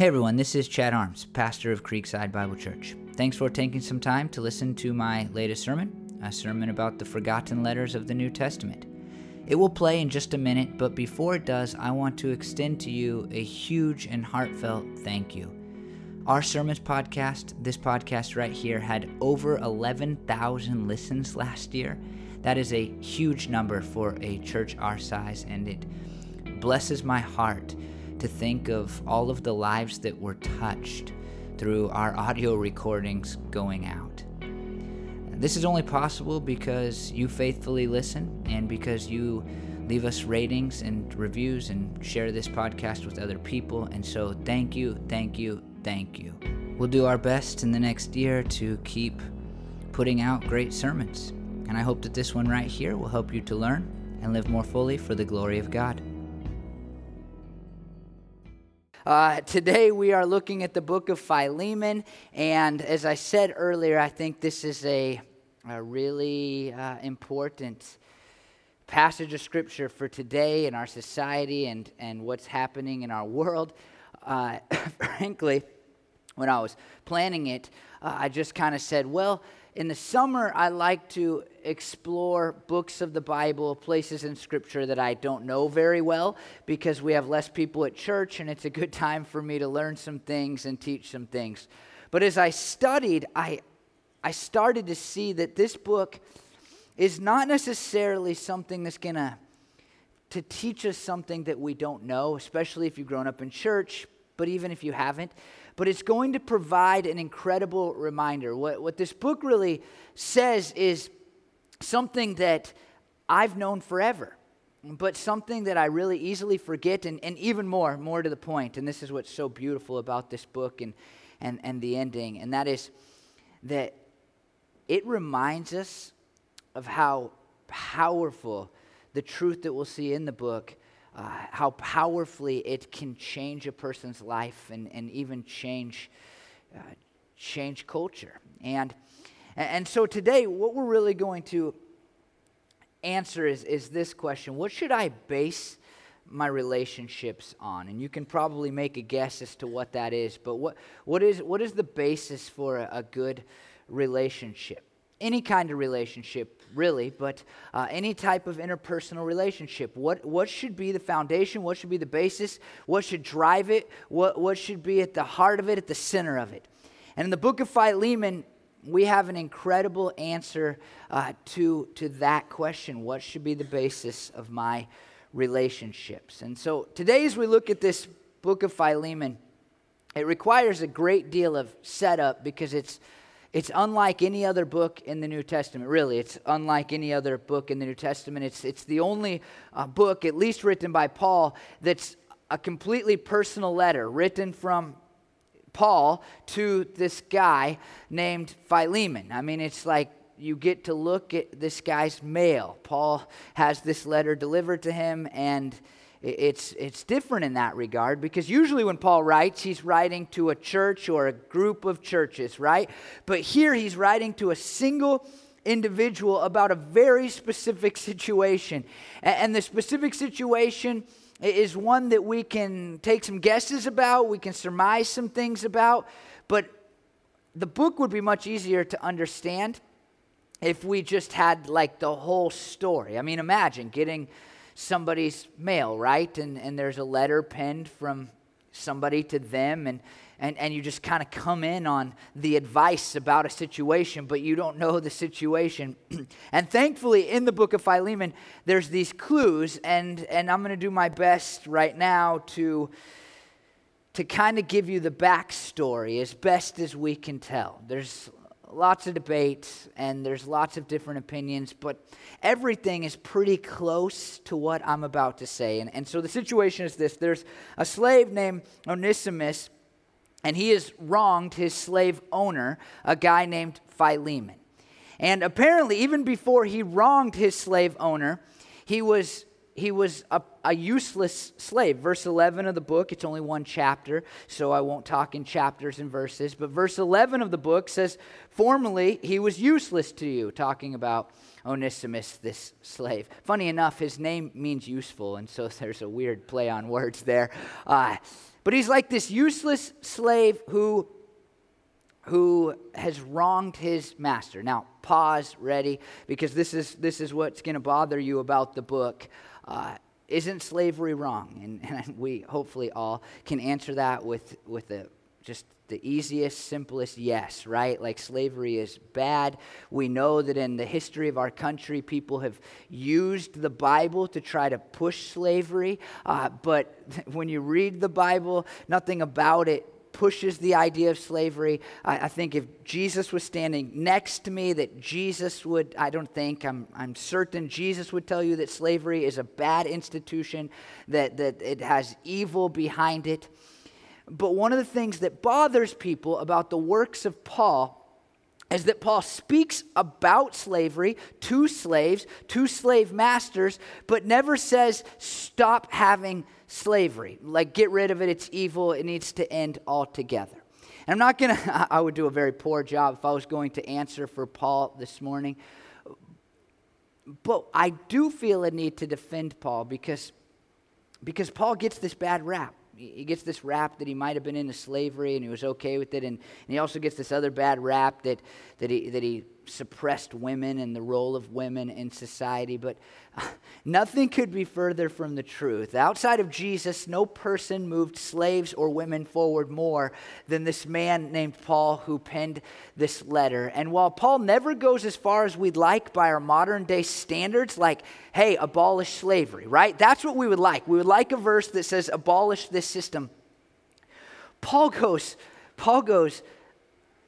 Hey everyone, this is Chad Arms, pastor of Creekside Bible Church. Thanks for taking some time to listen to my latest sermon, a sermon about the forgotten letters of the New Testament. It will play in just a minute, but before it does, I want to extend to you a huge and heartfelt thank you. Our sermons podcast, this podcast right here, had over 11,000 listens last year. That is a huge number for a church our size, and it blesses my heart to think of all of the lives that were touched through our audio recordings going out. This is only possible because you faithfully listen and because you leave us ratings and reviews and share this podcast with other people. And so, thank you, thank you, thank you. We'll do our best in the next year to keep putting out great sermons. And I hope that this one right here will help you to learn and live more fully for the glory of God. Uh, today we are looking at the book of Philemon, and as I said earlier, I think this is a, a really uh, important passage of scripture for today in our society and, and what's happening in our world. Uh, frankly, when I was planning it, uh, I just kind of said, well, in the summer, I like to explore books of the Bible, places in Scripture that I don't know very well because we have less people at church and it's a good time for me to learn some things and teach some things. But as I studied, I, I started to see that this book is not necessarily something that's going to to teach us something that we don't know, especially if you've grown up in church, but even if you haven't but it's going to provide an incredible reminder. What, what this book really says is something that I've known forever, but something that I really easily forget, and, and even more, more to the point. And this is what's so beautiful about this book and, and, and the ending, and that is that it reminds us of how powerful the truth that we'll see in the book uh, how powerfully it can change a person's life and, and even change, uh, change culture. And, and so today, what we're really going to answer is, is this question What should I base my relationships on? And you can probably make a guess as to what that is, but what, what, is, what is the basis for a, a good relationship? Any kind of relationship really, but uh, any type of interpersonal relationship. What, what should be the foundation? What should be the basis? What should drive it? What, what should be at the heart of it, at the center of it? And in the book of Philemon, we have an incredible answer uh, to, to that question. What should be the basis of my relationships? And so today, as we look at this book of Philemon, it requires a great deal of setup because it's it's unlike any other book in the New Testament, really. It's unlike any other book in the New Testament. It's, it's the only uh, book, at least written by Paul, that's a completely personal letter written from Paul to this guy named Philemon. I mean, it's like you get to look at this guy's mail. Paul has this letter delivered to him, and it's, it's different in that regard because usually when Paul writes, he's writing to a church or a group of churches, right? But here he's writing to a single individual about a very specific situation. And the specific situation is one that we can take some guesses about, we can surmise some things about, but the book would be much easier to understand if we just had like the whole story. I mean, imagine getting somebody's mail, right? And, and there's a letter penned from somebody to them, and, and, and you just kind of come in on the advice about a situation, but you don't know the situation. and thankfully, in the book of Philemon, there's these clues, and, and I'm going to do my best right now to, to kind of give you the backstory as best as we can tell. There's lots of debate and there's lots of different opinions, but everything is pretty close to what I'm about to say. And, and so the situation is this there's a slave named Onesimus, and he has wronged his slave owner, a guy named Philemon. And apparently, even before he wronged his slave owner, he was he was a, a, useless slave. Verse 11 of the book, it's only one chapter, so I won't talk in chapters and verses. But verse 11 of the book says, Formerly he was useless to you, talking about Onesimus, this slave. Funny enough, his name means useful, and so there's a weird play on words there. Uh, but he's like this useless slave who who has wronged his master. Now, pause, ready, because this is, this is what's going to bother you about the book. Uh, isn't slavery wrong? And, and, we hopefully all can answer that with, with a, just the easiest, simplest yes, right? Like slavery is bad. We know that in the history of our country, people have used the Bible to try to push slavery. Uh, but when you read the Bible, nothing about it pushes the idea of slavery. I, I, think if Jesus was standing next to me, that Jesus would, I don't think, I'm, I'm certain Jesus would tell you that slavery is a bad institution, that, that it has evil behind it. But one of the things that bothers people about the works of Paul is that Paul speaks about slavery to slaves, to slave masters, but never says, stop having slavery. Like, get rid of it, it's evil, it needs to end altogether. And I'm not going to, I would do a very poor job if I was going to answer for Paul this morning. But I do feel a need to defend Paul because, because Paul gets this bad rap he gets this rap that he might have been into slavery and he was okay with it. And, and he also gets this other bad rap that, that, he, that he suppressed women and the role of women in society. But nothing could be further from the truth. Outside of Jesus, no person moved slaves or women forward more than this man named Paul who penned this letter. And while Paul never goes as far as we'd like by our modern day standards, like, hey, abolish slavery, right? That's what we would like. We would like a verse that says, abolish this system. Paul goes, Paul goes,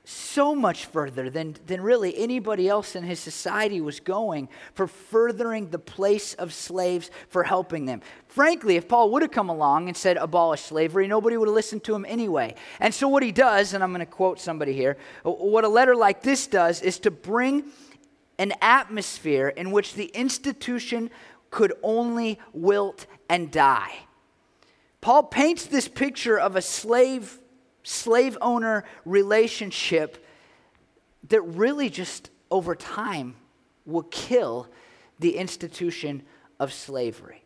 so much further than, than really anybody else in his society was going for furthering the place of slaves, for helping them. Frankly, if Paul would have come along and said, abolish slavery, nobody would have listened to him anyway. And so, what he does, and I'm going to quote somebody here, what a letter like this does is to bring an atmosphere in which the institution could only wilt and die. Paul paints this picture of a slave slave owner relationship that really just over time will kill the institution of slavery.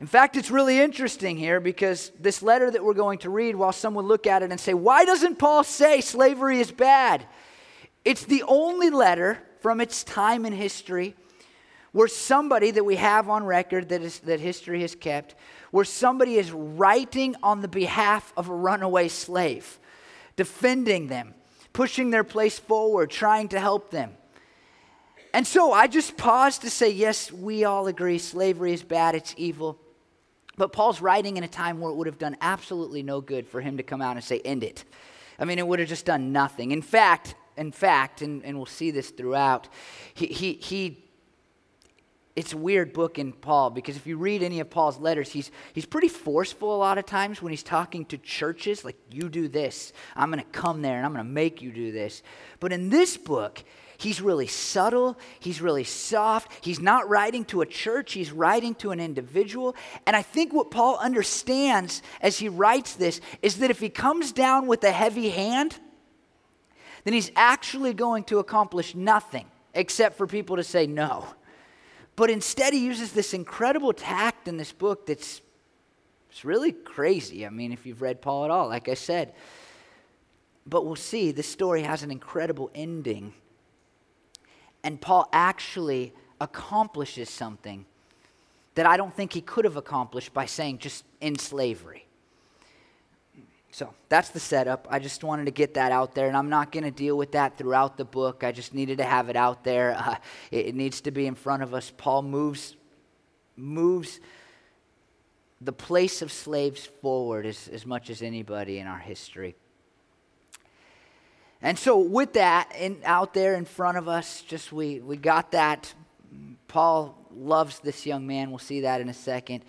In fact, it's really interesting here because this letter that we're going to read, while some would look at it and say, Why doesn't Paul say slavery is bad? It's the only letter from its time in history where somebody that we have on record that, is, that history has kept where somebody is writing on the behalf of a runaway slave, defending them, pushing their place forward, trying to help them. And so I just pause to say, yes, we all agree slavery is bad, it's evil. But Paul's writing in a time where it would have done absolutely no good for him to come out and say, end it. I mean, it would have just done nothing. In fact, in fact, and, and we'll see this throughout, he, he, he it's a weird book in Paul because if you read any of Paul's letters, he's, he's pretty forceful a lot of times when he's talking to churches, like, you do this. I'm going to come there and I'm going to make you do this. But in this book, he's really subtle, he's really soft. He's not writing to a church, he's writing to an individual. And I think what Paul understands as he writes this is that if he comes down with a heavy hand, then he's actually going to accomplish nothing except for people to say no. But instead, he uses this incredible tact in this book that's it's really crazy. I mean, if you've read Paul at all, like I said. But we'll see, this story has an incredible ending. And Paul actually accomplishes something that I don't think he could have accomplished by saying just in slavery. So that's the setup. I just wanted to get that out there, and I'm not going to deal with that throughout the book. I just needed to have it out there. Uh, it, it needs to be in front of us. Paul moves, moves the place of slaves forward as, as much as anybody in our history. And so, with that in, out there in front of us, just we, we got that. Paul loves this young man. We'll see that in a second.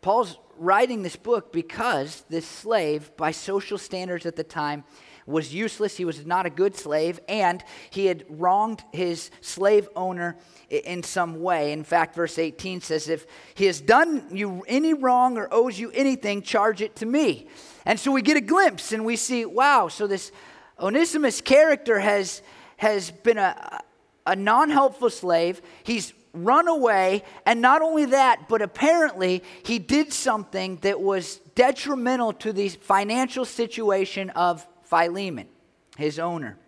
Paul's writing this book because this slave, by social standards at the time, was useless. He was not a good slave, and he had wronged his slave owner in some way. In fact, verse 18 says, If he has done you any wrong or owes you anything, charge it to me. And so we get a glimpse and we see, wow, so this Onesimus character has, has been a, a non helpful slave. He's run away. And not only that, but apparently he did something that was detrimental to the financial situation of Philemon, his owner.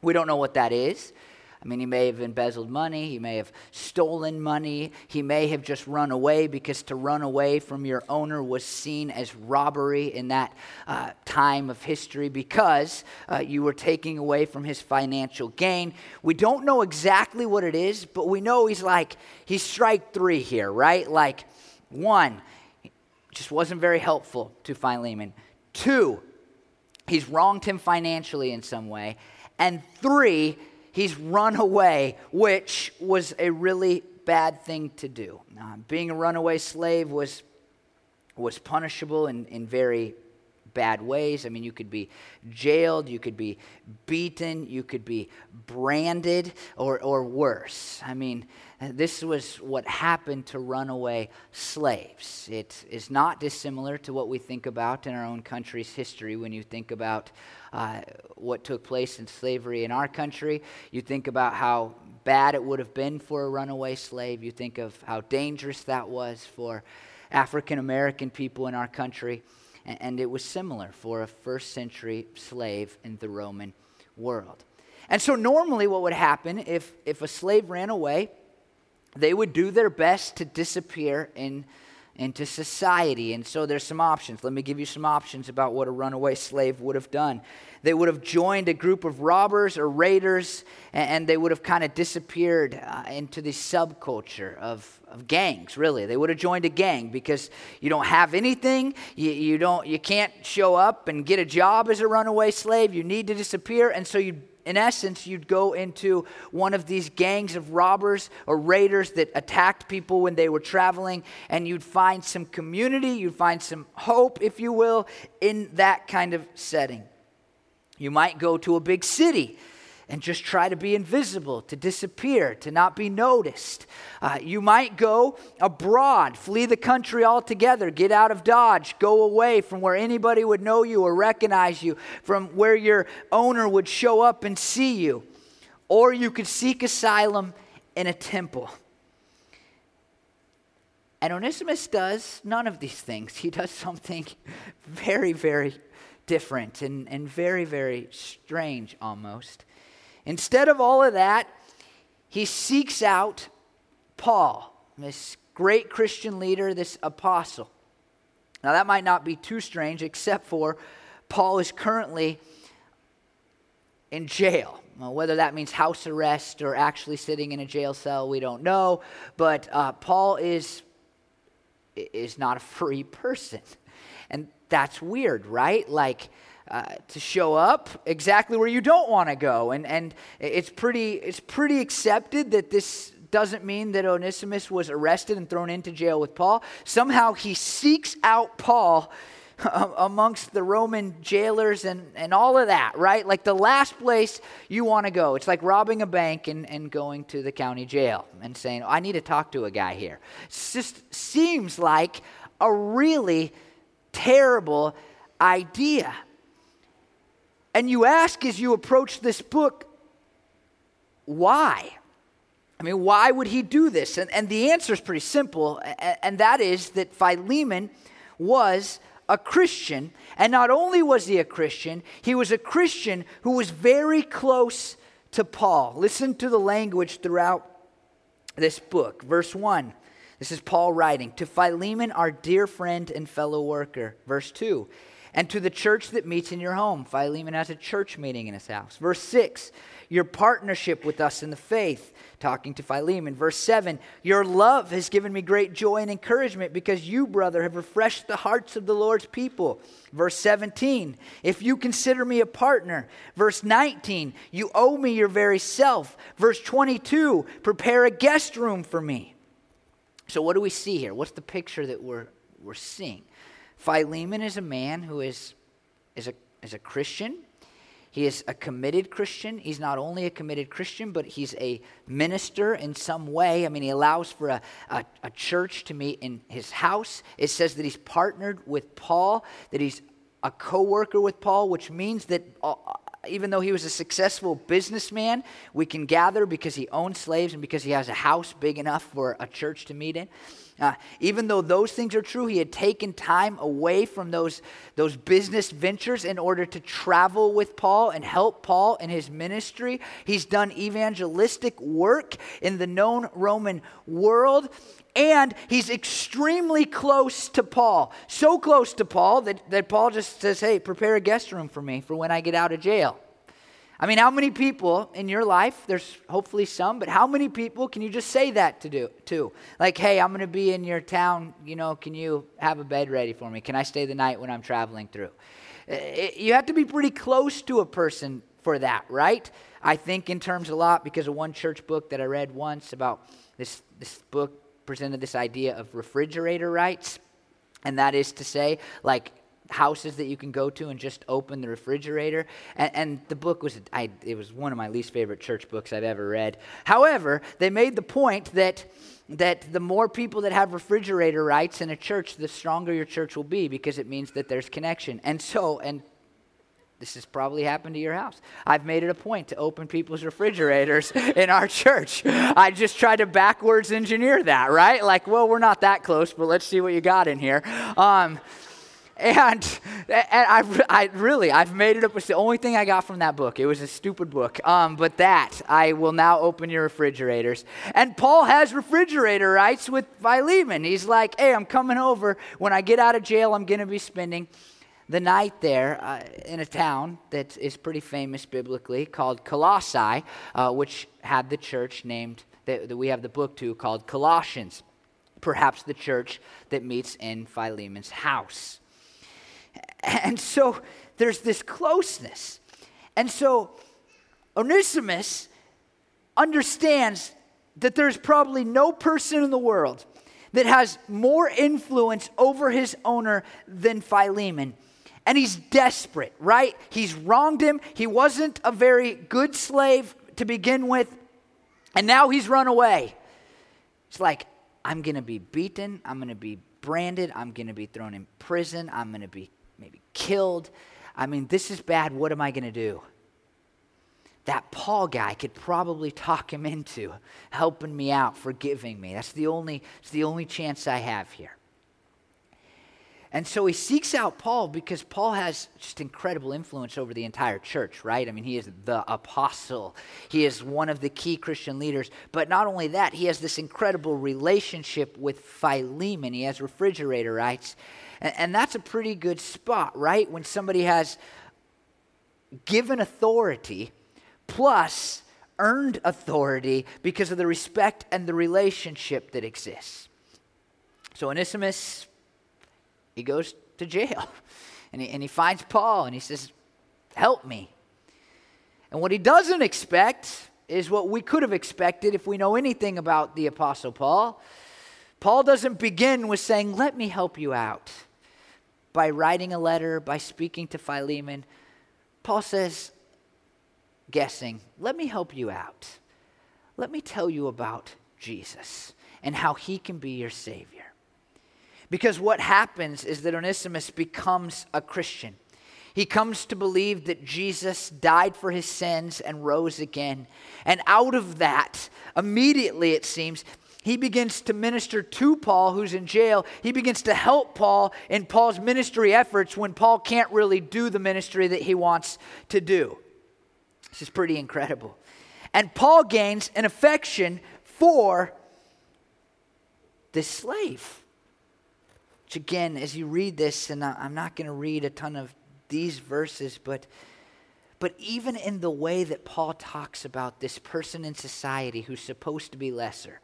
We don't know what that is. I mean, he may have embezzled money, he may have stolen money, he may have just run away because to run away from your owner was seen as robbery in that uh, time of history because uh, you were taking away from his financial gain. We don't know exactly what it is, but we know he's like, he's strike three here, right? Like, one, just wasn't very helpful to Philemon. Two, he's wronged him financially in some way. And three, he's run away, which was a really bad thing to do. Uh, being a runaway slave was, was punishable in, in very bad ways. I mean, you could be jailed, you could be beaten, you could be branded, or, or worse. I mean, this was what happened to runaway slaves. It is not dissimilar to what we think about in our own country's history when you think about uh, what took place in slavery in our country. You think about how bad it would have been for a runaway slave. You think of how dangerous that was for African American people in our country. And, it was similar for a first century slave in the Roman world. And so, normally, what would happen if, if a slave ran away? They would do their best to disappear in, into society. And so there's some options. Let me give you some options about what a runaway slave would have done. They would have joined a group of robbers or raiders, and, and they would have kind of disappeared uh, into the subculture of, of gangs, really. They would have joined a gang because you don't have anything, you, you, don't, you can't show up and get a job as a runaway slave, you need to disappear, and so you in essence, you'd go into one of these gangs of robbers or raiders that attacked people when they were traveling, and you'd find some community, you'd find some hope, if you will, in that kind of setting. You might go to a big city and just try to be invisible, to disappear, to not be noticed. Uh, you might go abroad, flee the country altogether, get out of Dodge, go away from where anybody would know you or recognize you, from where your owner would show up and see you. Or you could seek asylum in a temple. And Onesimus does none of these things. He does something very, very different and, and very, very strange almost. Instead of all of that, he seeks out Paul, this great Christian leader, this apostle. Now, that might not be too strange, except for Paul is currently in jail. Well, whether that means house arrest or actually sitting in a jail cell, we don't know. But uh, Paul is, is not a free person. And that's weird, right? Like, uh, to show up exactly where you don't want to go. And, and it's, pretty, it's pretty accepted that this doesn't mean that Onesimus was arrested and thrown into jail with Paul. Somehow he seeks out Paul amongst the Roman jailers and, and all of that, right? Like the last place you want to go. It's like robbing a bank and, and going to the county jail and saying, I need to talk to a guy here. It just seems like a really terrible idea. And you ask as you approach this book, why? I mean, why would he do this? And, and the answer is pretty simple, and, that is that Philemon was a Christian. And not only was he a Christian, he was a Christian who was very close to Paul. Listen to the language throughout this book. Verse 1. This is Paul writing to Philemon, our dear friend and fellow worker. Verse 2 and to the church that meets in your home. Philemon has a church meeting in his house. Verse 6, your partnership with us in the faith, talking to Philemon. Verse 7, your love has given me great joy and encouragement because you, brother, have refreshed the hearts of the Lord's people. Verse 17, if you consider me a partner. Verse 19, you owe me your very self. Verse 22, prepare a guest room for me. So, what do we see here? What's the picture that we're, we're seeing? Philemon is a man who is, is, a, is a Christian. He is a committed Christian. He's not only a committed Christian, but he's a minister in some way. I mean, he allows for a, a, a, church to meet in his house. It says that he's partnered with Paul, that he's a co worker with Paul, which means that uh, even though he was a successful businessman, we can gather because he owned slaves and because he has a house big enough for a church to meet in. Uh, even though those things are true, he had taken time away from those, those business ventures in order to travel with Paul and help Paul in his ministry. He's done evangelistic work in the known Roman world. And he's extremely close to Paul. So close to Paul that, that Paul just says, Hey, prepare a guest room for me for when I get out of jail. I mean, how many people in your life, there's hopefully some, but how many people can you just say that to do to? Like, hey, I'm going to be in your town, you know, can you have a bed ready for me? Can I stay the night when I'm traveling through? It, you have to be pretty close to a person for that, right? I think in terms a lot because of one church book that I read once about this, this book presented this idea of refrigerator rights. And that is to say, like houses that you can go to and just open the refrigerator. And, and the book was, I, it was one of my least favorite church books I've ever read. However, they made the point that, that the more people that have refrigerator rights in a church, the stronger your church will be because it means that there's connection. And so, and this has probably happened to your house. I've made it a point to open people's refrigerators in our church. I just tried to backwards engineer that, right? Like, well, we're not that close, but let's see what you got in here. Um, and, and I, I really, I've made it up. It's the only thing I got from that book. It was a stupid book. Um, but that, I will now open your refrigerators. And Paul has refrigerator rights with Philemon. He's like, hey, I'm coming over. When I get out of jail, I'm going to be spending the night there uh, in a town that is pretty famous biblically called Colossae, uh, which had the church named, that, that we have the book to, called Colossians. Perhaps the church that meets in Philemon's house. And so there's this closeness. And so Onesimus understands that there's probably no person in the world that has more influence over his owner than Philemon. And he's desperate, right? He's wronged him. He wasn't a very good slave to begin with. And now he's run away. It's like, I'm going to be beaten. I'm going to be branded. I'm going to be thrown in prison. I'm going to be killed. I mean, this is bad. What am I going to do? That Paul guy could probably talk him into helping me out, forgiving me. That's the only, it's the only chance I have here. And so he seeks out Paul because Paul has just incredible influence over the entire church, right? I mean, he is the apostle. He is one of the key Christian leaders. But not only that, he has this incredible relationship with Philemon. He has refrigerator rights. And, and that's a pretty good spot, right? When somebody has given authority plus earned authority because of the respect and the relationship that exists. So Onesimus he goes to jail and he, and he finds Paul and he says, Help me. And what he doesn't expect is what we could have expected if we know anything about the Apostle Paul. Paul doesn't begin with saying, Let me help you out. By writing a letter, by speaking to Philemon, Paul says, guessing, Let me help you out. Let me tell you about Jesus and how he can be your Savior. Because what happens is that Onesimus becomes a Christian. He comes to believe that Jesus died for his sins and rose again. And out of that, immediately it seems, he begins to minister to Paul, who's in jail. He begins to help Paul in Paul's ministry efforts when Paul can't really do the ministry that he wants to do. This is pretty incredible. And Paul gains an affection for this slave. Which, again, as you read this, and I'm not going to read a ton of these verses, but, but even in the way that Paul talks about this person in society who's supposed to be lesser,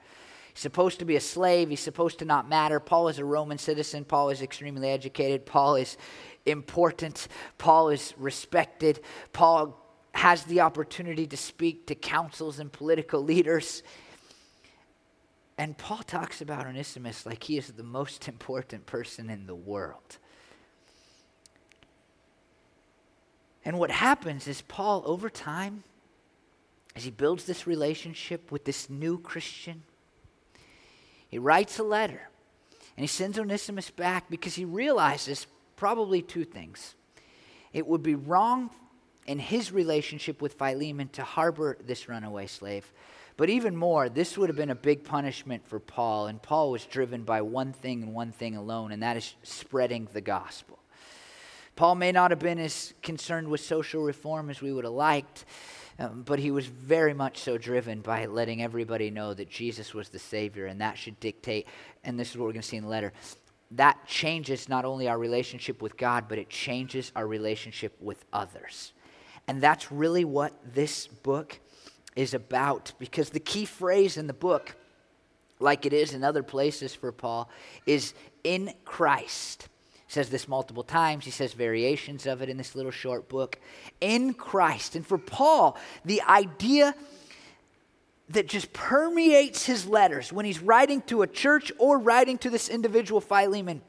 supposed to be a slave, he's supposed to not matter. Paul is a Roman citizen, Paul is extremely educated, Paul is important, Paul is respected, Paul has the opportunity to speak to councils and political leaders. And Paul talks about Onesimus like he is the most important person in the world. And what happens is, Paul, over time, as he builds this relationship with this new Christian, he writes a letter and he sends Onesimus back because he realizes probably two things. It would be wrong in his relationship with Philemon to harbor this runaway slave. But even more, this would have been a big punishment for Paul, and Paul was driven by one thing and one thing alone, and that is spreading the gospel. Paul may not have been as concerned with social reform as we would have liked, um, but he was very much so driven by letting everybody know that Jesus was the Savior, and that should dictate, and this is what we're going to see in the letter. That changes not only our relationship with God, but it changes our relationship with others. And that's really what this book is about because the key phrase in the book, like it is in other places for Paul, is in Christ. Says this multiple times. He says variations of it in this little short book. In Christ. And for Paul, the idea that just permeates his letters when he's writing to a church or writing to this individual Philemon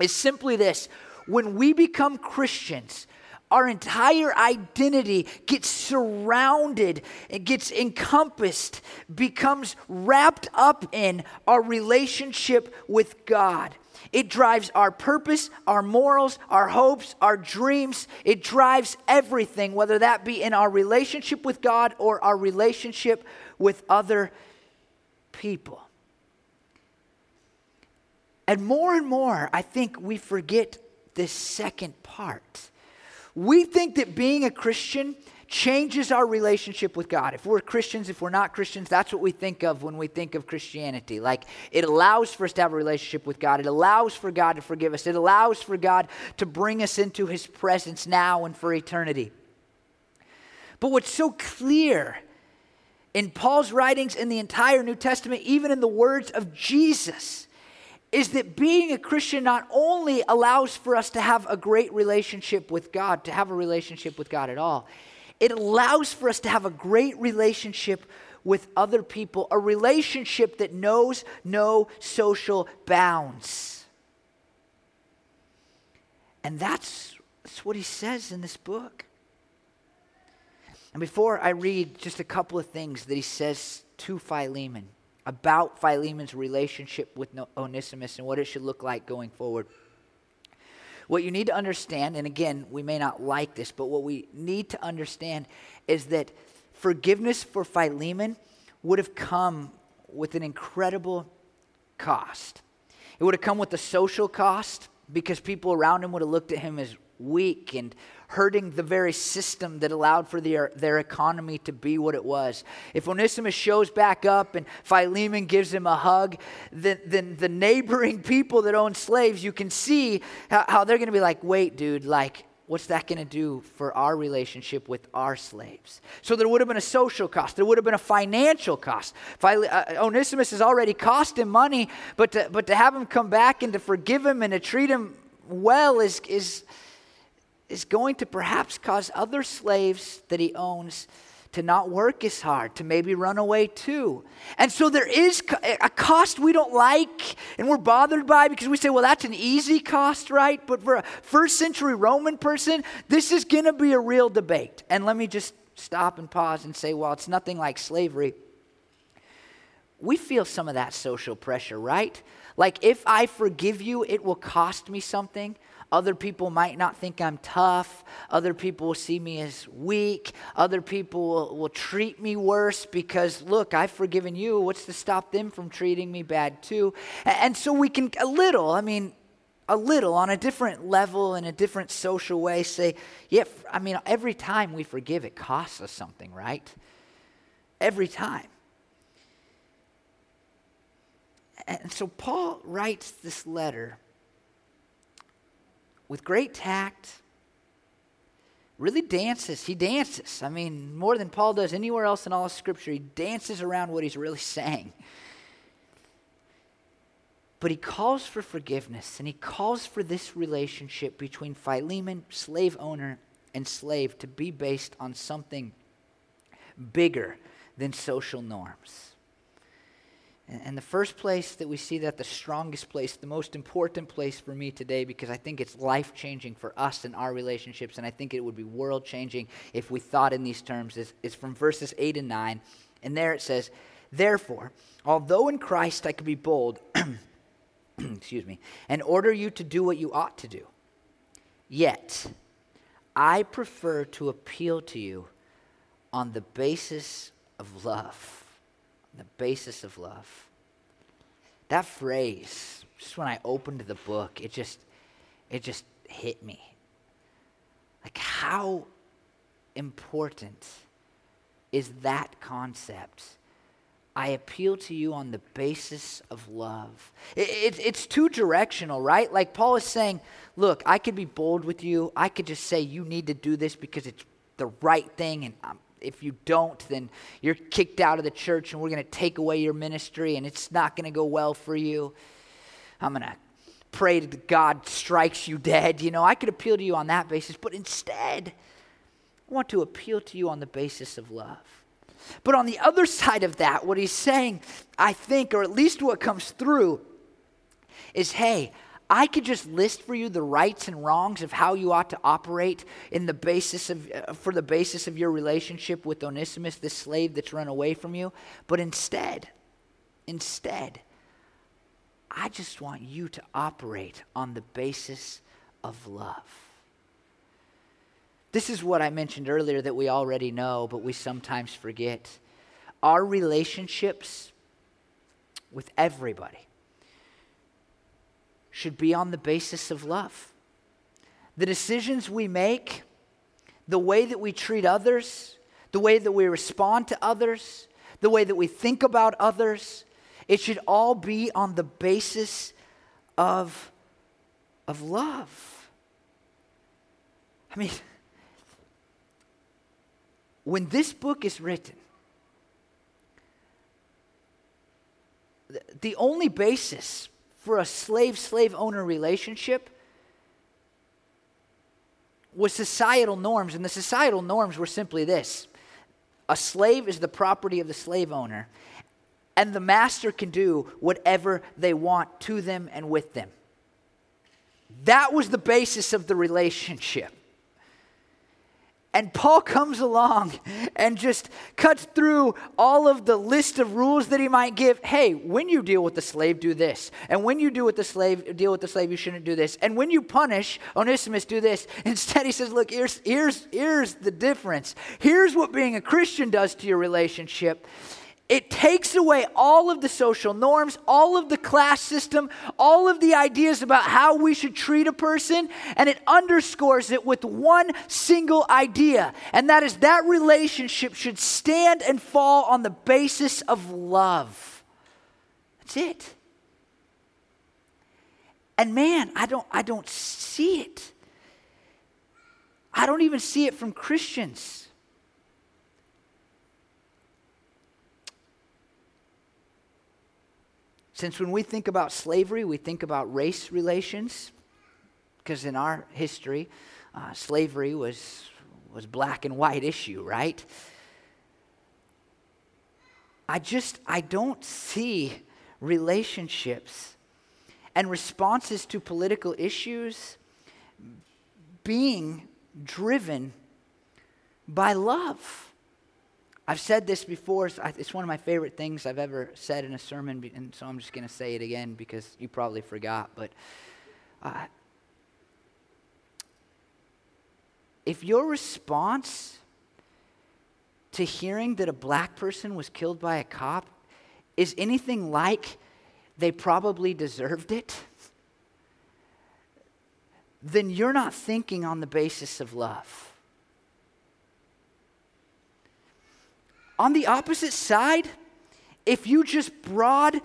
is simply this when we become Christians, our entire identity gets surrounded, it gets encompassed, becomes wrapped up in our relationship with God. It drives our purpose, our morals, our hopes, our dreams. It drives everything, whether that be in our relationship with God or our relationship with other people. And more and more, I think we forget this second part we think that being a Christian changes our relationship with God. If we're Christians, if we're not Christians, that's what we think of when we think of Christianity. Like it allows for us to have a relationship with God, it allows for God to forgive us, it allows for God to bring us into His presence now and for eternity. But what's so clear in Paul's writings in the entire New Testament, even in the words of Jesus, is that being a Christian not only allows for us to have a great relationship with God, to have a relationship with God at all, it allows for us to have a great relationship with other people, a relationship that knows no social bounds. And that's, that's what he says in this book. And before I read just a couple of things that he says to Philemon, about Philemon's relationship with Onesimus and what it should look like going forward. What you need to understand, and again, we may not like this, but what we need to understand is that forgiveness for Philemon would have come with an incredible cost. It would have come with a social cost because people around him would have looked at him as weak and hurting the very system that allowed for their, their economy to be what it was. If Onesimus shows back up and Philemon gives him a hug, then, then the neighboring people that own slaves, you can see how, how they're going to be like, wait, dude, like, what's that going to do for our relationship with our slaves? So there would have been a social cost. There would have been a financial cost. Phile- uh, Onesimus has already cost him money, but to, but to have him come back and to forgive him and to treat him well is, is, is going to perhaps cause other slaves that he owns to not work as hard, to maybe run away too. And so there is a cost we don't like and we're bothered by because we say, well, that's an easy cost, right? But for a first century Roman person, this is going to be a real debate. And let me just stop and pause and say, well, it's nothing like slavery. We feel some of that social pressure, right? Like, if I forgive you, it will cost me something. Other people might not think I'm tough. Other people will see me as weak. Other people will, will treat me worse because, look, I've forgiven you. What's to stop them from treating me bad too? And, and so we can, a little, I mean, a little on a different level in a different social way say, yeah, I mean, every time we forgive, it costs us something, right? Every time. And so Paul writes this letter with great tact, really dances. He dances. I mean, more than Paul does anywhere else in all of Scripture. He dances around what he's really saying. But he calls for forgiveness and he calls for this relationship between Philemon, slave owner, and slave to be based on something bigger than social norms. And the first place that we see that, the strongest place, the most important place for me today, because I think it's life changing for us and our relationships, and I think it would be world changing if we thought in these terms, is, is from verses 8 and 9. And there it says, Therefore, although in Christ I could be bold, excuse me, and order you to do what you ought to do, yet I prefer to appeal to you on the basis of love. The basis of love. That phrase, just when I opened the book, it just it just hit me. Like how important is that concept? I appeal to you on the basis of love. It, it, it's two directional, right? Like Paul is saying, look, I could be bold with you. I could just say, you need to do this because it's the right thing. And um, if you don't, then you're kicked out of the church and we're going to take away your ministry and it's not going to go well for you. I'm going to pray that God strikes you dead. You know, I could appeal to you on that basis, but instead, I want to appeal to you on the basis of love. But on the other side of that, what he's saying, I think, or at least what comes through, is hey, I could just list for you the rights and wrongs of how you ought to operate in the basis of, uh, for the basis of your relationship with Onesimus, the slave that's run away from you. But instead, instead, I just want you to operate on the basis of love. This is what I mentioned earlier that we already know, but we sometimes forget. Our relationships with everybody should be on the basis of love. The decisions we make, the way that we treat others, the way that we respond to others, the way that we think about others, it should all be on the basis of, of love. I mean, when this book is written, the only basis for a slave slave owner relationship was societal norms, and the societal norms were simply this a slave is the property of the slave owner, and the master can do whatever they want to them and with them. That was the basis of the relationship. And Paul comes along and just cuts through all of the list of rules that he might give. Hey, when you deal with the slave, do this. And when you deal with the slave, deal with the slave, you shouldn't do this. And when you punish Onesimus, do this. Instead, he says, look, here's, here's, here's the difference. Here's what being a Christian does to your relationship. It takes away all of the social norms, all of the class system, all of the ideas about how we should treat a person, and it underscores it with one single idea. And that is that relationship should stand and fall on the basis of love. That's it. And man, I don't, I don't see it. I don't even see it from Christians. Since when we think about slavery, we think about race relations, because in our history, uh, slavery was, was black and white issue, right? I just, I don't see relationships and responses to political issues being driven by love. I've said this before. It's one of my favorite things I've ever said in a sermon, and so I'm just going to say it again because you probably forgot. But uh, if your response to hearing that a black person was killed by a cop is anything like they probably deserved it, then you're not thinking on the basis of love. On the opposite side, if you just broad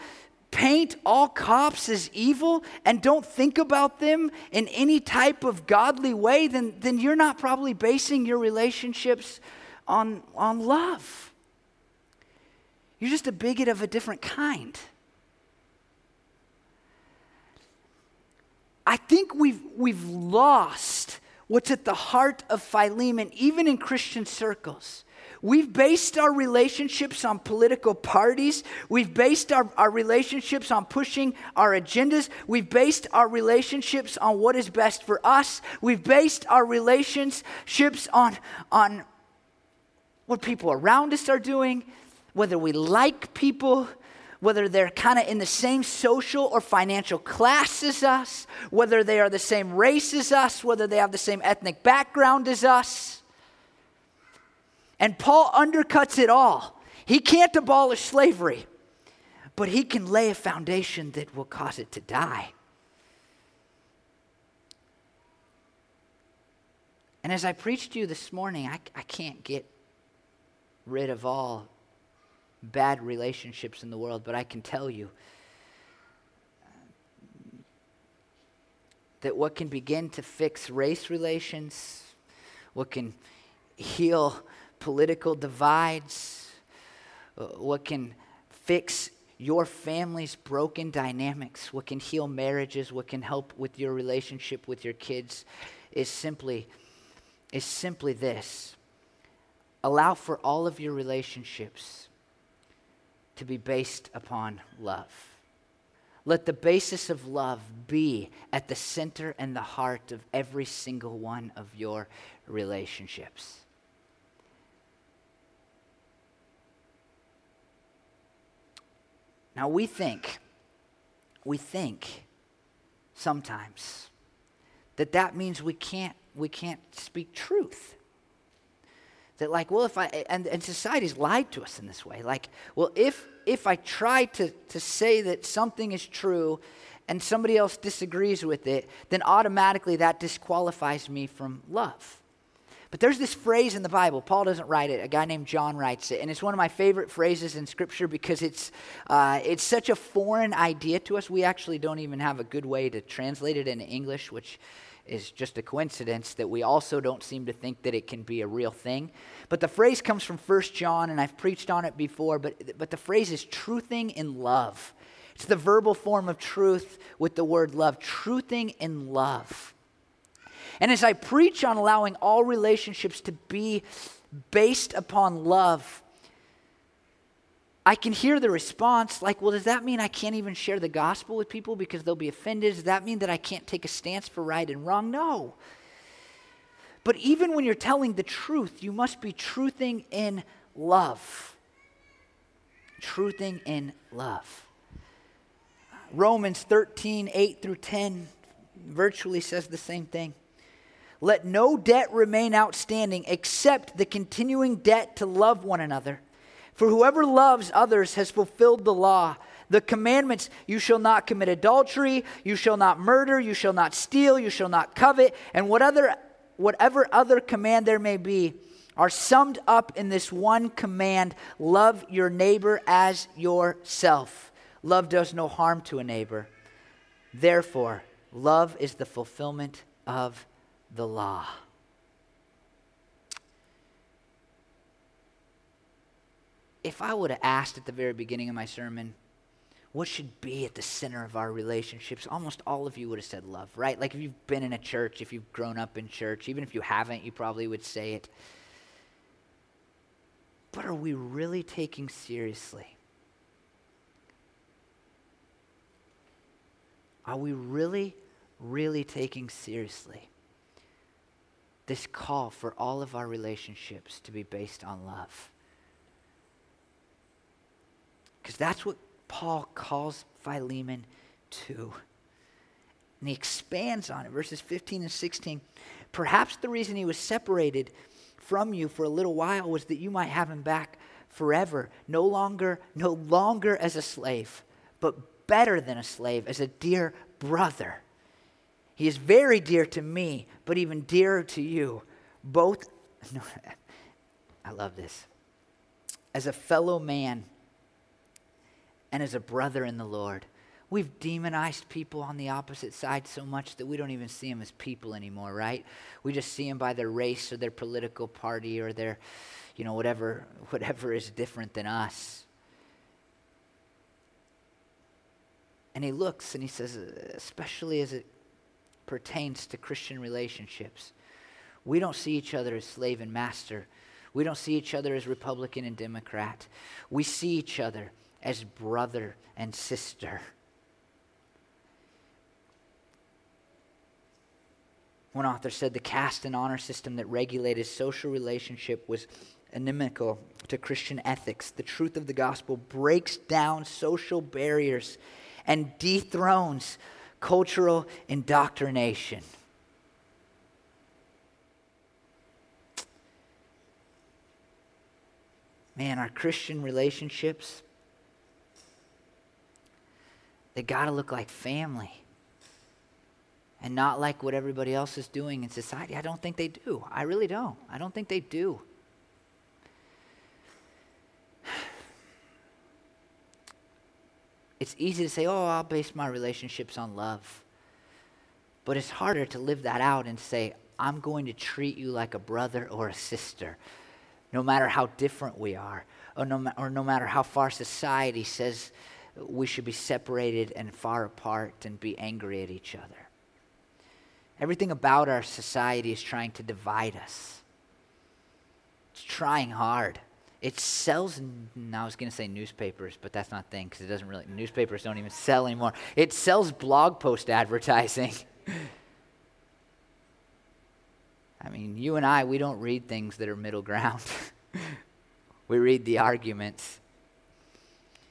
paint all cops as evil and don't think about them in any type of godly way, then, then you're not probably basing your relationships on, on love. You're just a bigot of a different kind. I think we've, we've lost what's at the heart of Philemon, even in Christian circles. We've based our relationships on political parties. We've based our, our relationships on pushing our agendas. We've based our relationships on what is best for us. We've based our relationships on, on what people around us are doing, whether we like people, whether they're kind of in the same social or financial class as us, whether they are the same race as us, whether they have the same ethnic background as us. And Paul undercuts it all. He can't abolish slavery, but he can lay a foundation that will cause it to die. And as I preached to you this morning, I, I can't get rid of all bad relationships in the world, but I can tell you that what can begin to fix race relations, what can heal political divides, uh, what can fix your family's broken dynamics, what can heal marriages, what can help with your relationship with your kids is simply is simply this allow for all of your relationships to be based upon love. Let the basis of love be at the center and the heart of every single one of your relationships. Now, we think, we think sometimes that that means we can't we can't speak truth. That like, well, if I and, and society's lied to us in this way. Like, well, if if I try to, to say that something is true and somebody else disagrees with it, then automatically that disqualifies me from love. But there's this phrase in the Bible. Paul doesn't write it. A guy named John writes it, and it's one of my favorite phrases in Scripture because it's uh, it's such a foreign idea to us. We actually don't even have a good way to translate it into English, which is just a coincidence that we also don't seem to think that it can be a real thing. But the phrase comes from 1 John, and I've preached on it before, but, but the phrase is truthing in love. It's the verbal form of truth with the word love, truthing in love. And as I preach on allowing all relationships to be based upon love, I can hear the response like, well, does that mean I can't even share the gospel with people because they'll be offended? Does that mean that I can't take a stance for right and wrong? No. But even when you're telling the truth, you must be truthing in love. Truthing in love. Romans 13, 8 through 10 virtually says the same thing. Let no debt remain outstanding except the continuing debt to love one another. For whoever loves others has fulfilled the law. The commandments you shall not commit adultery, you shall not murder, you shall not steal, you shall not covet, and whatever, whatever other command there may be are summed up in this one command love your neighbor as yourself. Love does no harm to a neighbor. Therefore, love is the fulfillment of the law. if I would have asked at the very beginning of my sermon, what should be at the center of our relationships, almost all of you would have said love, right? Like if you've been in a church, if you've grown up in church, even if you haven't, you probably would say it. But are we really taking seriously? Are we really, really taking seriously this call for all of our relationships to be based on love? Because that's what Paul calls Philemon to. And he expands on it, verses 15 and 16. Perhaps the reason he was separated from you for a little while was that you might have him back forever, no longer, no longer as a slave, but better than a slave, as a dear brother. He is very dear to me, but even dearer to you. Both, no, I love this. As a fellow man and as a brother in the Lord. We've demonized people on the opposite side so much that we don't even see them as people anymore, right? We just see them by their race or their political party or their, you know, whatever, whatever is different than us. And he looks and he says, especially as it pertains to Christian relationships, we don't see each other as slave and master. We don't see each other as Republican and Democrat. We see each other as brother and sister. One author said the caste and honor system that regulated social relationship was inimical to Christian ethics. The truth of the gospel breaks down social barriers and dethrones cultural indoctrination. Man, our Christian relationships, they got to look like family and not like what everybody else is doing in society. I don't think they do. I really don't. I don't think they do. It's easy to say, oh, I'll base my relationships on love. But it's harder to live that out and say, I'm going to treat you like a brother or a sister, no matter how different we are, or no, or no matter how far society says we should be separated and far apart and be angry at each other. Everything about our society is trying to divide us. It's trying hard. It sells, I was going to say newspapers, but that's not a thing because it doesn't really, newspapers don't even sell anymore. It sells blog post advertising. I mean, you and I, we don't read things that are middle ground. we read the arguments.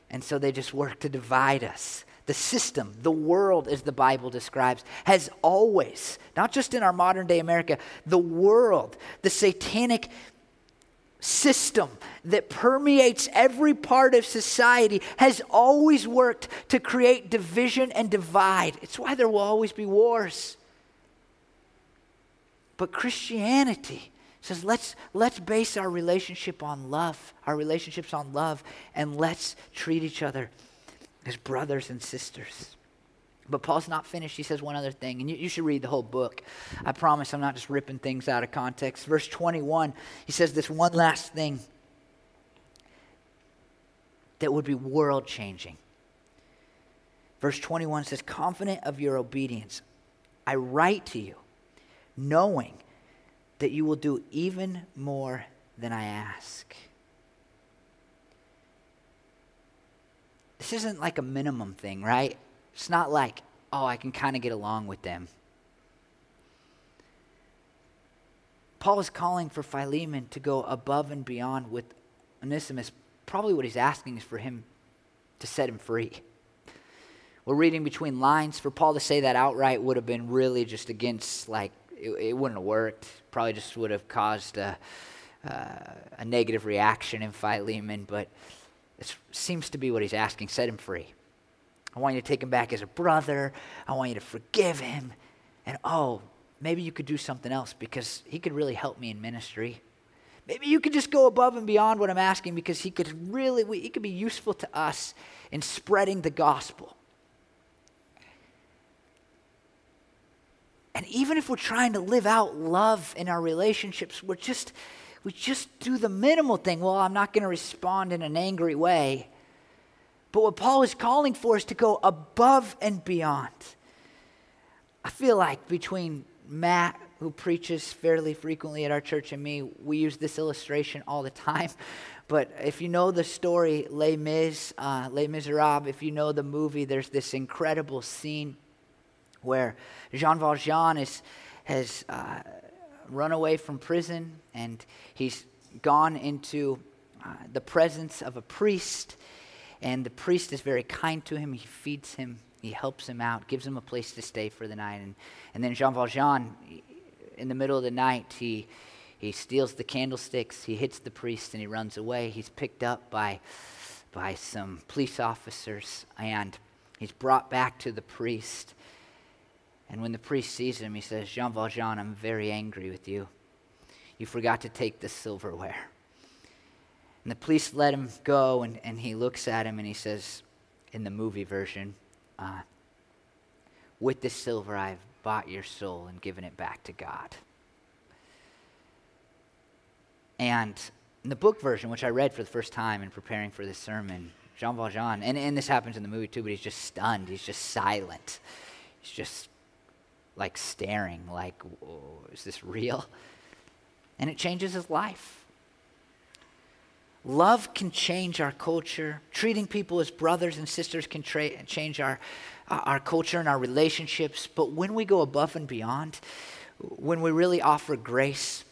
And so they just work to divide us. The system, the world, as the Bible describes, has always, not just in our modern day America, the world, the satanic system that permeates every part of society has always worked to create division and divide. It's why there will always be wars. But Christianity says let's, let's base our relationship on love, our relationships on love, and let's treat each other as brothers and sisters. But Paul's not finished. He says one other thing, and you, you, should read the whole book. I promise I'm not just ripping things out of context. Verse 21, he says this one last thing that would be world changing. Verse 21 says, Confident of your obedience, I write to you, knowing that you will do even more than I ask. This isn't like a minimum thing, right? It's not like, oh, I can kind of get along with them. Paul is calling for Philemon to go above and beyond with Onesimus. Probably what he's asking is for him to set him free. We're reading between lines. For Paul to say that outright would have been really just against, like, it, it wouldn't have worked. Probably just would have caused a, uh, a negative reaction in Philemon, but it seems to be what he's asking set him free. I want you to take him back as a brother. I want you to forgive him. And oh, maybe you could do something else because he could really help me in ministry. Maybe you could just go above and beyond what I'm asking because he could really, he could be useful to us in spreading the gospel. And even if we're trying to live out love in our relationships, we're just, we just do the minimal thing. Well, I'm not going to respond in an angry way. But what Paul is calling for is to go above and beyond. I feel like between Matt, who preaches fairly frequently at our church, and me, we use this illustration all the time. But if you know the story, Les Mis, uh, Les Miserables, if you know the movie, there's this incredible scene where Jean Valjean is, has uh, run away from prison and he's gone into uh, the presence of a priest and the priest is very kind to him. He feeds him, he helps him out, gives him a place to stay for the night. And, and then Jean Valjean, in the middle of the night, he, he steals the candlesticks, he hits the priest, and he runs away. He's picked up by, by some police officers, and he's brought back to the priest. And when the priest sees him, he says, Jean Valjean, I'm very angry with you. You forgot to take the silverware. And the police let him go, and, and he looks at him and he says, in the movie version, uh, With this silver I've bought your soul and given it back to God. And in the book version, which I read for the first time in preparing for this sermon, Jean Valjean, and, and this happens in the movie too, but he's just stunned. He's just silent. He's just like staring, like, is this real? And it changes his life. Love can change our culture. Treating people as brothers and sisters can tra- change our, uh, our culture and our relationships. But when we go above and beyond, when we really offer grace,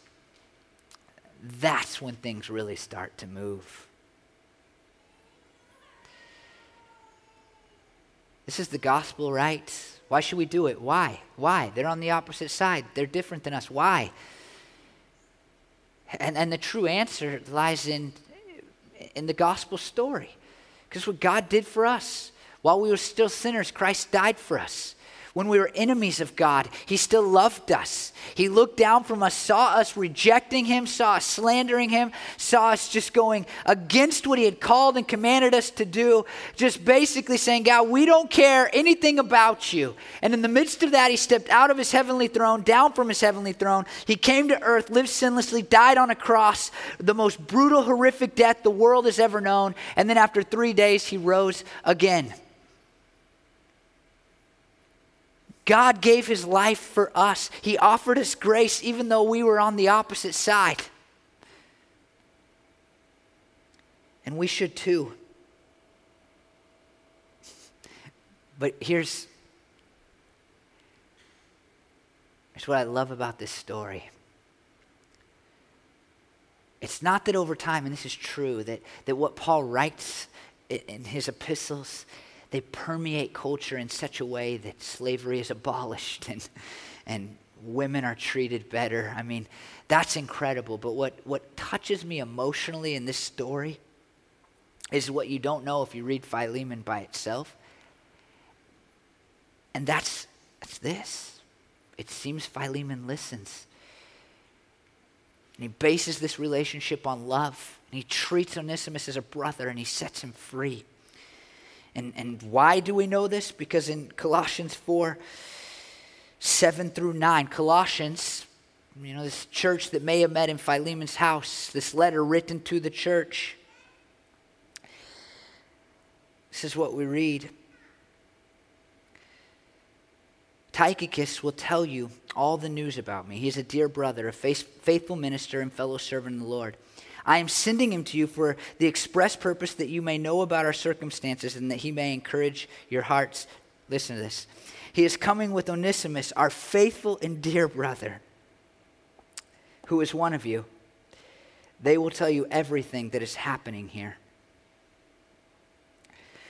that's when things really start to move. This is the gospel, right? Why should we do it? Why? Why? They're on the opposite side. They're different than us. Why? And, and the true answer lies in, in the gospel story. Because what God did for us, while we were still sinners, Christ died for us. When we were enemies of God, He still loved us. He looked down from us, saw us rejecting Him, saw us slandering Him, saw us just going against what He had called and commanded us to do, just basically saying, God, we don't care anything about you. And in the midst of that, He stepped out of His heavenly throne, down from His heavenly throne. He came to earth, lived sinlessly, died on a cross, the most brutal, horrific death the world has ever known. And then after three days, He rose again. God gave his life for us. He offered us grace even though we were on the opposite side. And we should too. But here's, here's what I love about this story. It's not that over time, and this is true, that, that what Paul writes in his epistles they permeate culture in such a way that slavery is abolished and, and women are treated better. I mean, that's incredible. But what, what touches me emotionally in this story is what you don't know if you read Philemon by itself. And that's, that's this. It seems Philemon listens. And he bases this relationship on love. And he treats Onesimus as a brother and he sets him free. And, and why do we know this? Because in Colossians 4 7 through 9, Colossians, you know, this church that may have met in Philemon's house, this letter written to the church. This is what we read. Tychicus will tell you all the news about me. He is a dear brother, a faithful minister, and fellow servant in the Lord. I am sending him to you for the express purpose that you may know about our circumstances and that he may encourage your hearts. Listen to this. He is coming with Onesimus, our faithful and dear brother, who is one of you. They will tell you everything that is happening here.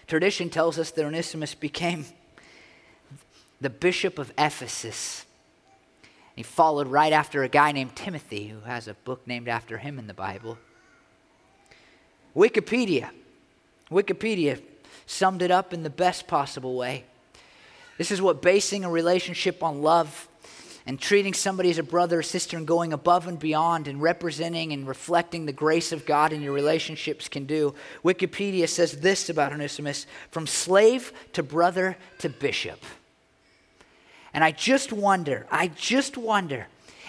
Tradition tells us that Onesimus became the bishop of Ephesus. He followed right after a guy named Timothy, who has a book named after him in the Bible. Wikipedia. Wikipedia summed it up in the best possible way. This is what basing a relationship on love and treating somebody as a brother or sister and going above and beyond and representing and reflecting the grace of God in your relationships can do. Wikipedia says this about Onesimus from slave to brother to bishop. And I just wonder, I just wonder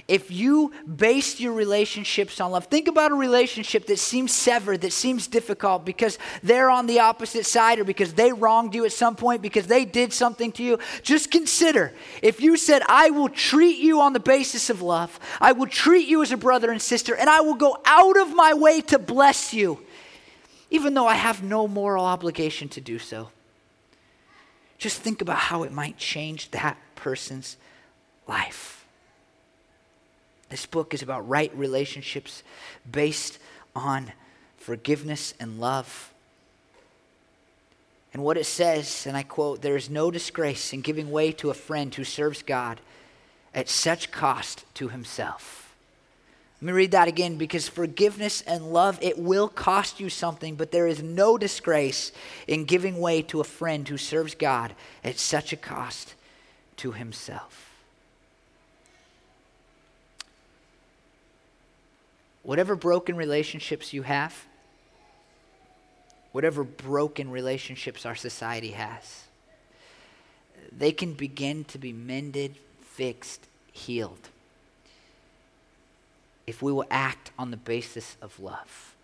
if you based your relationships on love. Think about a relationship that seems severed, that seems difficult because they're on the opposite side or because they wronged you at some point, because they did something to you. Just consider if you said, I will treat you on the basis of love, I will treat you as a brother and sister, and I will go out of my way to bless you, even though I have no moral obligation to do so. Just think about how it might change that person's life. This book is about right relationships based on forgiveness and love. And what it says, and I quote, there is no disgrace in giving way to a friend who serves God at such cost to himself. Let me read that again because forgiveness and love, it will cost you something, but there is no disgrace in giving way to a friend who serves God at such a cost to himself. Whatever broken relationships you have, whatever broken relationships our society has, they can begin to be mended, fixed, healed if we will act on the basis of love.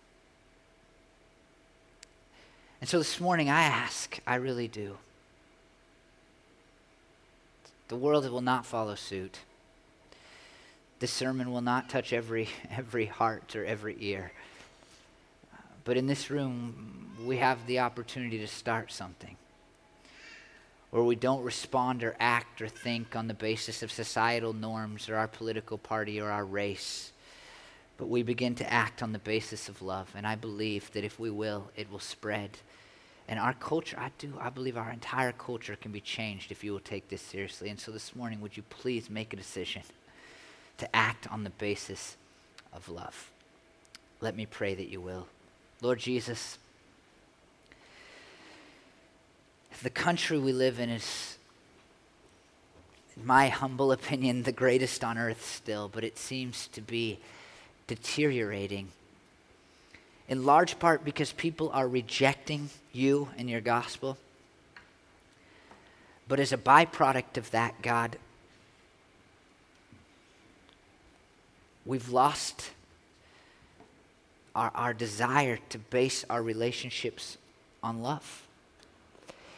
And so this morning I ask, I really do. The world will not follow suit. This sermon will not touch every, every heart or every ear. But in this room, we have the opportunity to start something where we don't respond or act or think on the basis of societal norms or our political party or our race, but we begin to act on the basis of love. And I believe that if we will, it will spread. And our culture, I do, I believe our entire culture can be changed if you will take this seriously. And so this morning, would you please make a decision to act on the basis of love? Let me pray that you will. Lord Jesus, the country we live in is, in my humble opinion, the greatest on earth still, but it seems to be deteriorating. In large part because people are rejecting you and your gospel. But as a byproduct of that, God, we've lost our, our desire to base our relationships on love.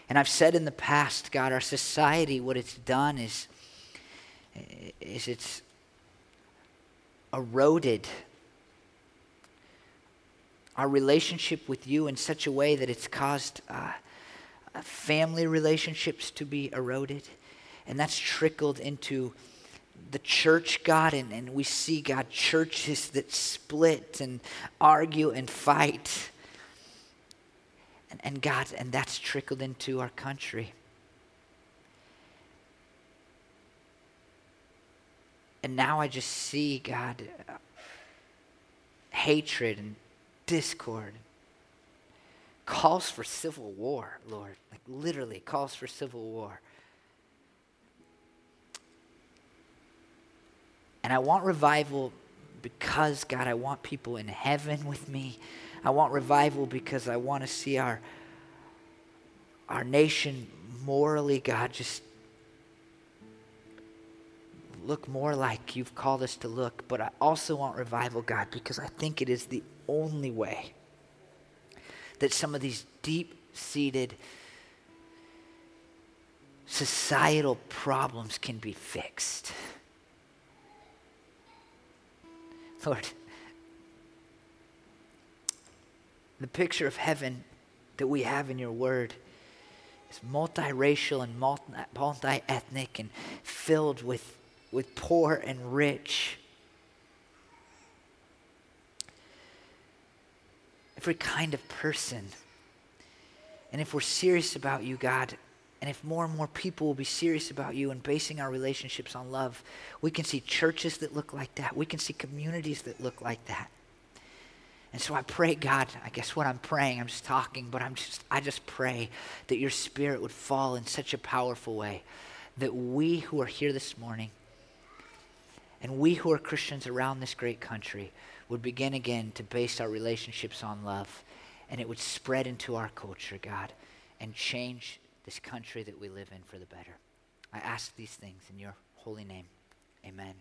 And I've said in the past, God, our society, what it's done is, is it's eroded our relationship with you in such a way that it's caused uh, family relationships to be eroded. And that's trickled into the church, God, and, and we see, God, churches that split and argue and fight. And, and God, and that's trickled into our country. And now I just see, God, uh, hatred and discord. Calls for civil war, Lord. Like literally calls for civil war. And I want revival because, God, I want people in heaven with me. I want revival because I want to see our, our nation morally, God, just look more like you've called us to look. But I also want revival, God, because I think it is the only way that some of these deep seated societal problems can be fixed. Lord, the picture of heaven that we have in your word is multiracial and multi ethnic and filled with, with poor and rich. Every kind of person. And if we're serious about you, God, and if more and more people will be serious about you and basing our relationships on love, we can see churches that look like that. We can see communities that look like that. And so I pray, God, I guess what I'm praying, I'm just talking, but I'm just I just pray that your spirit would fall in such a powerful way that we who are here this morning and we who are Christians around this great country would begin again to base our relationships on love and it would spread into our culture, God, and change this country that we live in for the better. I ask these things in your holy name. Amen.